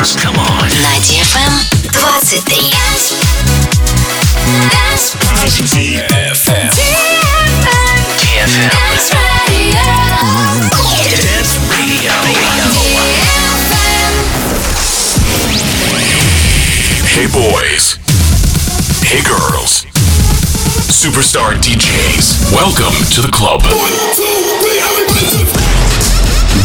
dance. Come on. На DFM 23. Dance. Dance Radio. Dance Radio. Hey boys. Hey girls. Superstar DJs. Welcome to the club.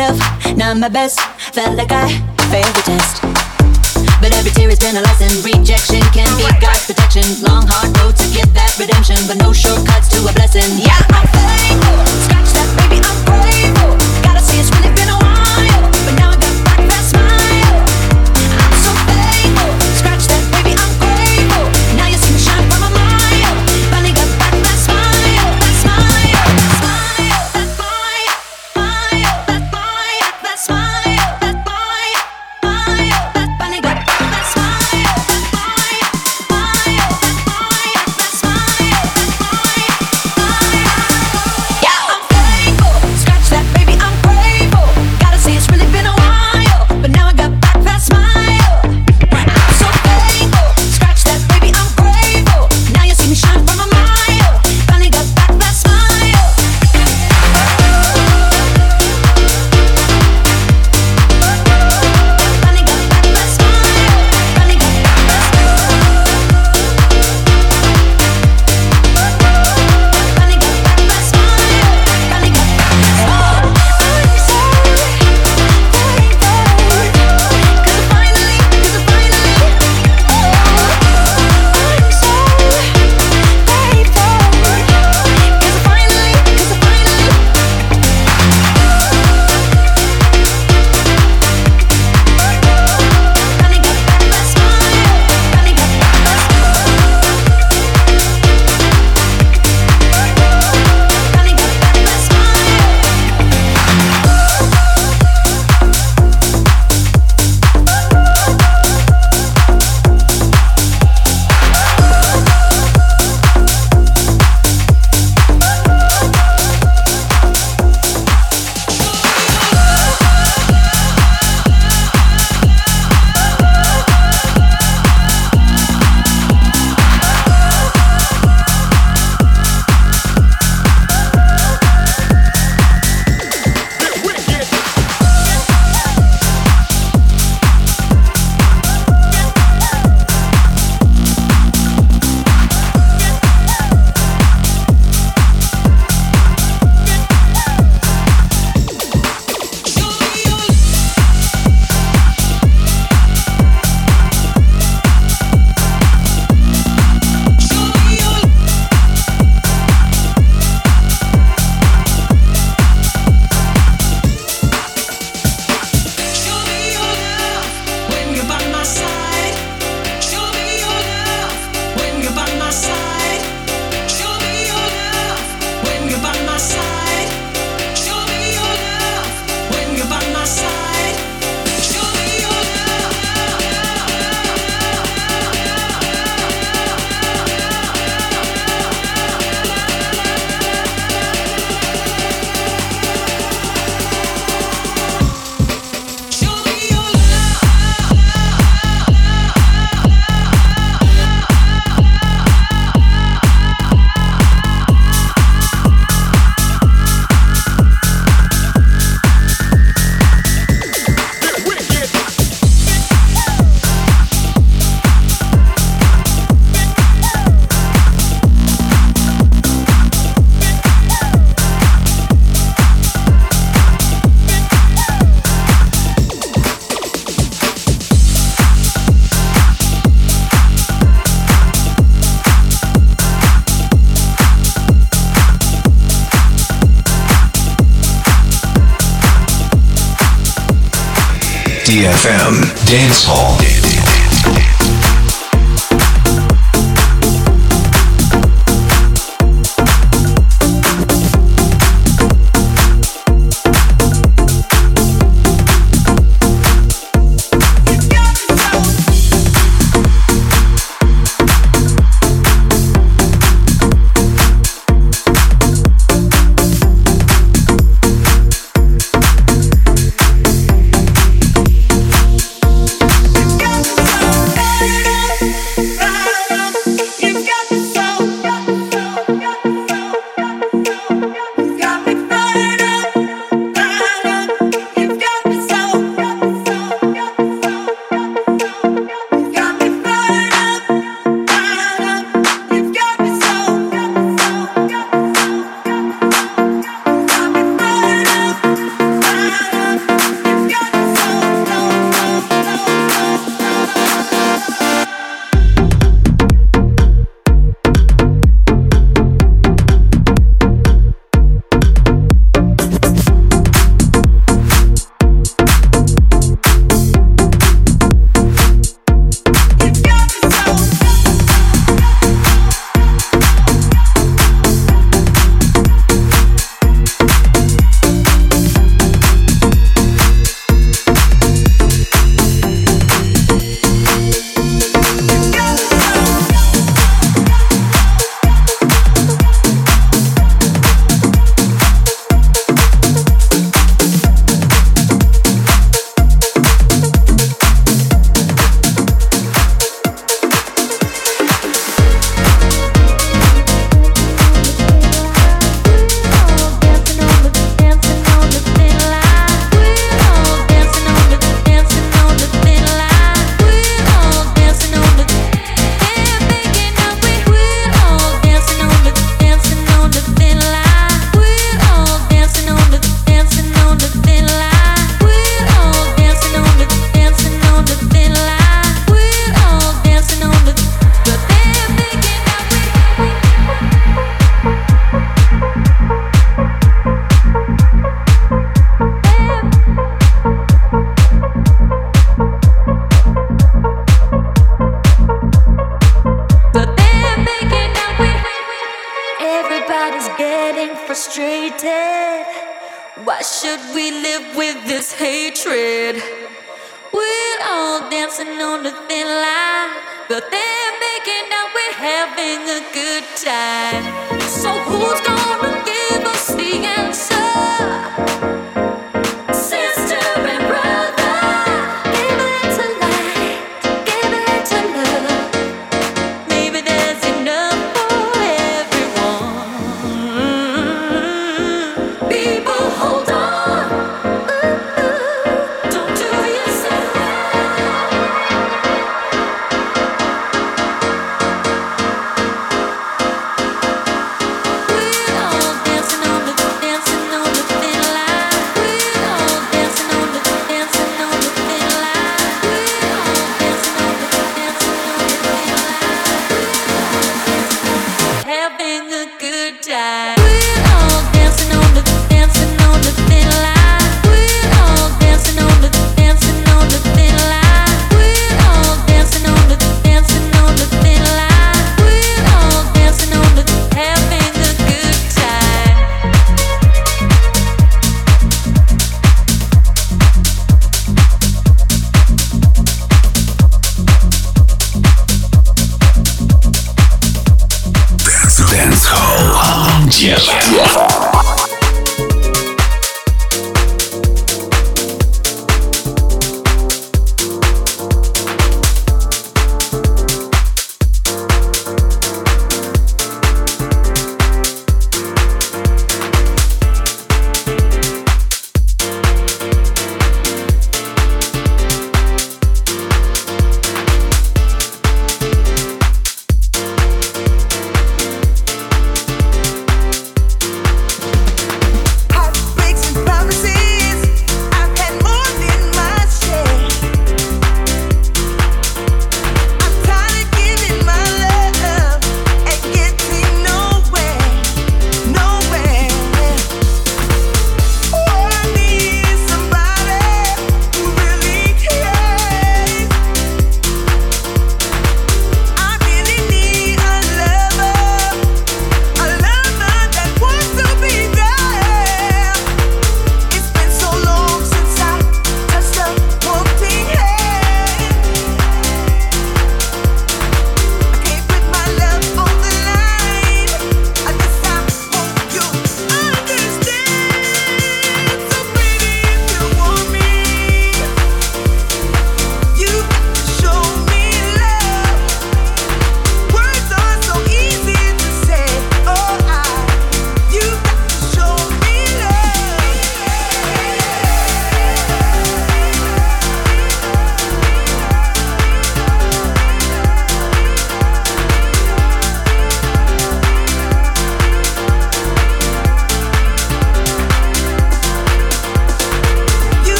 Myself, not my best.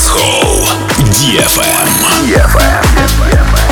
Dancehall DFM. DFM. DFM.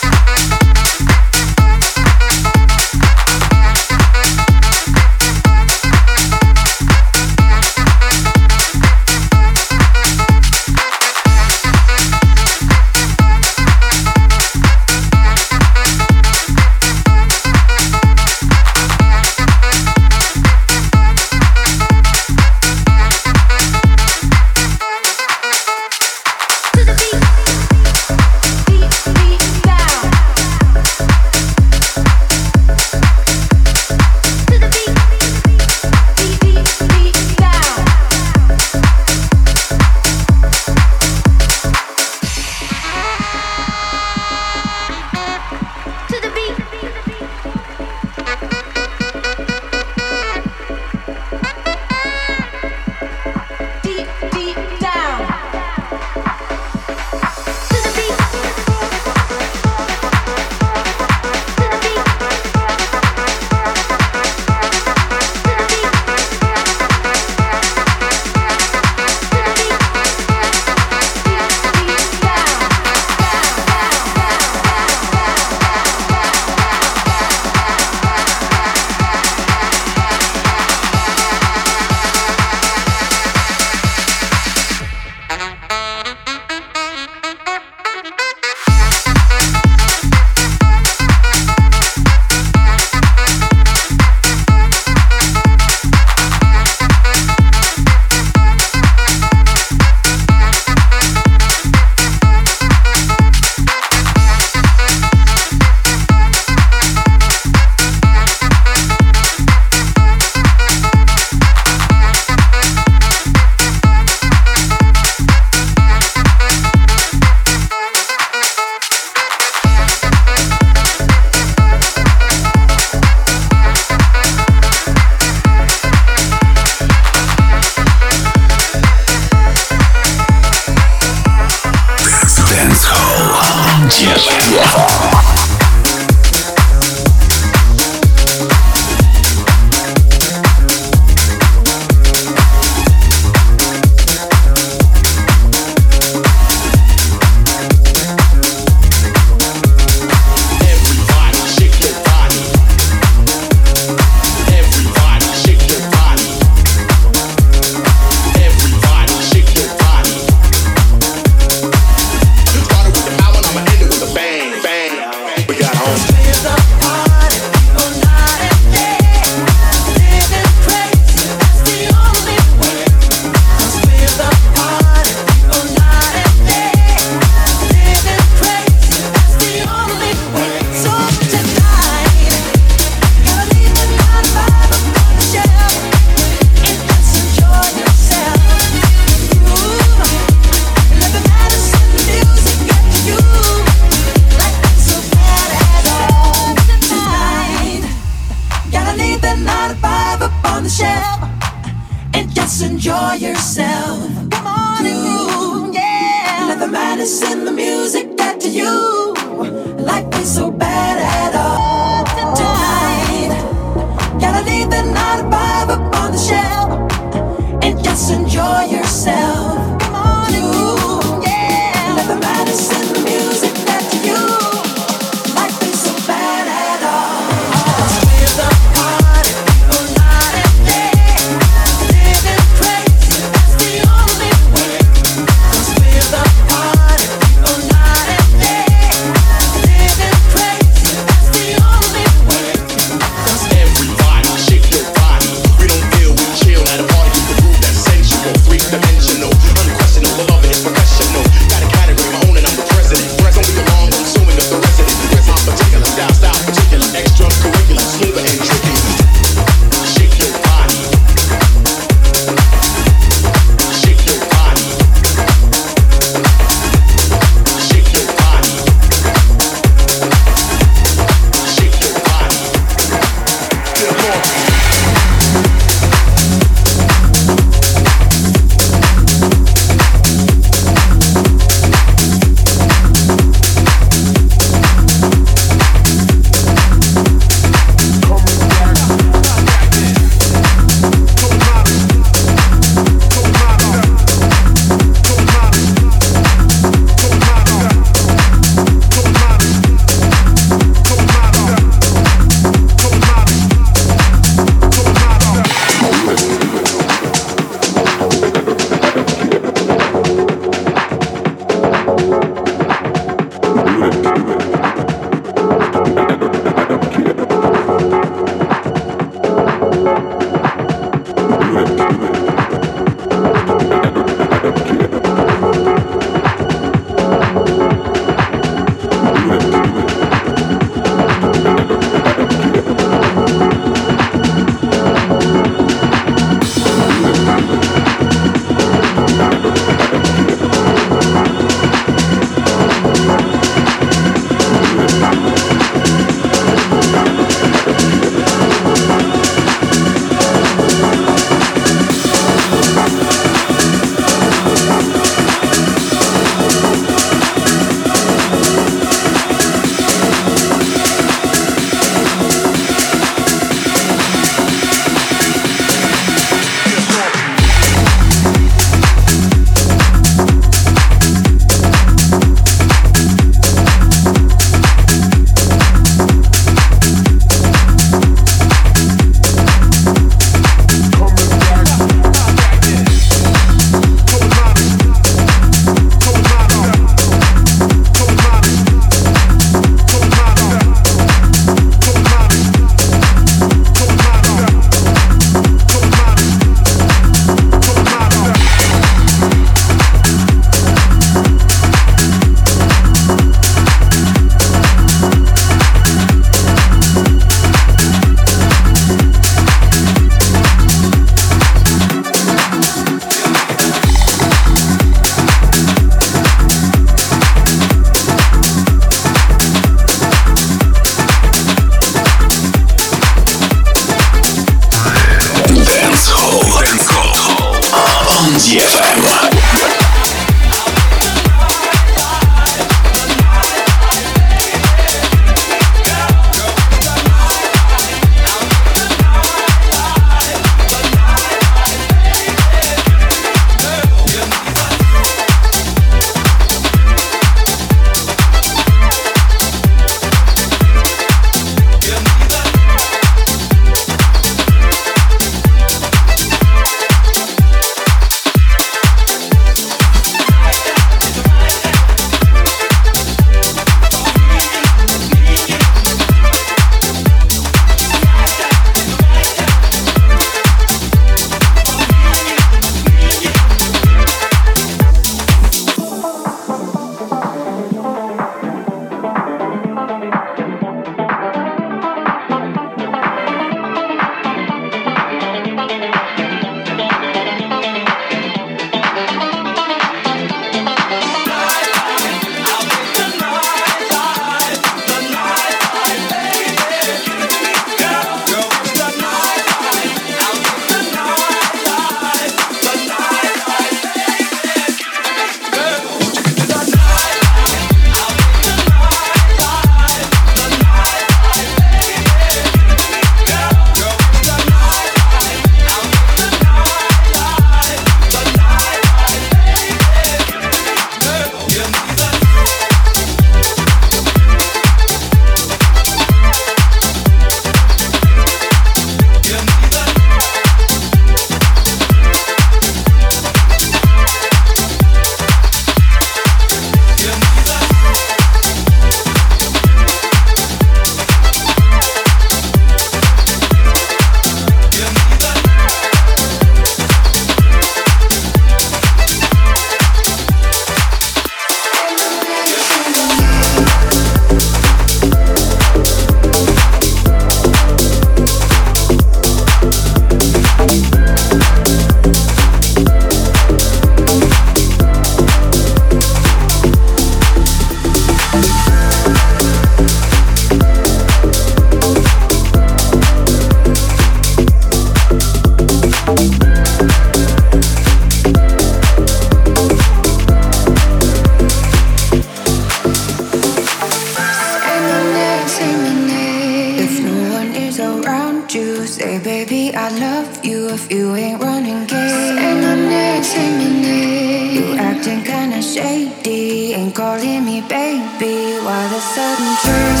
Calling me baby. Why the sudden turn?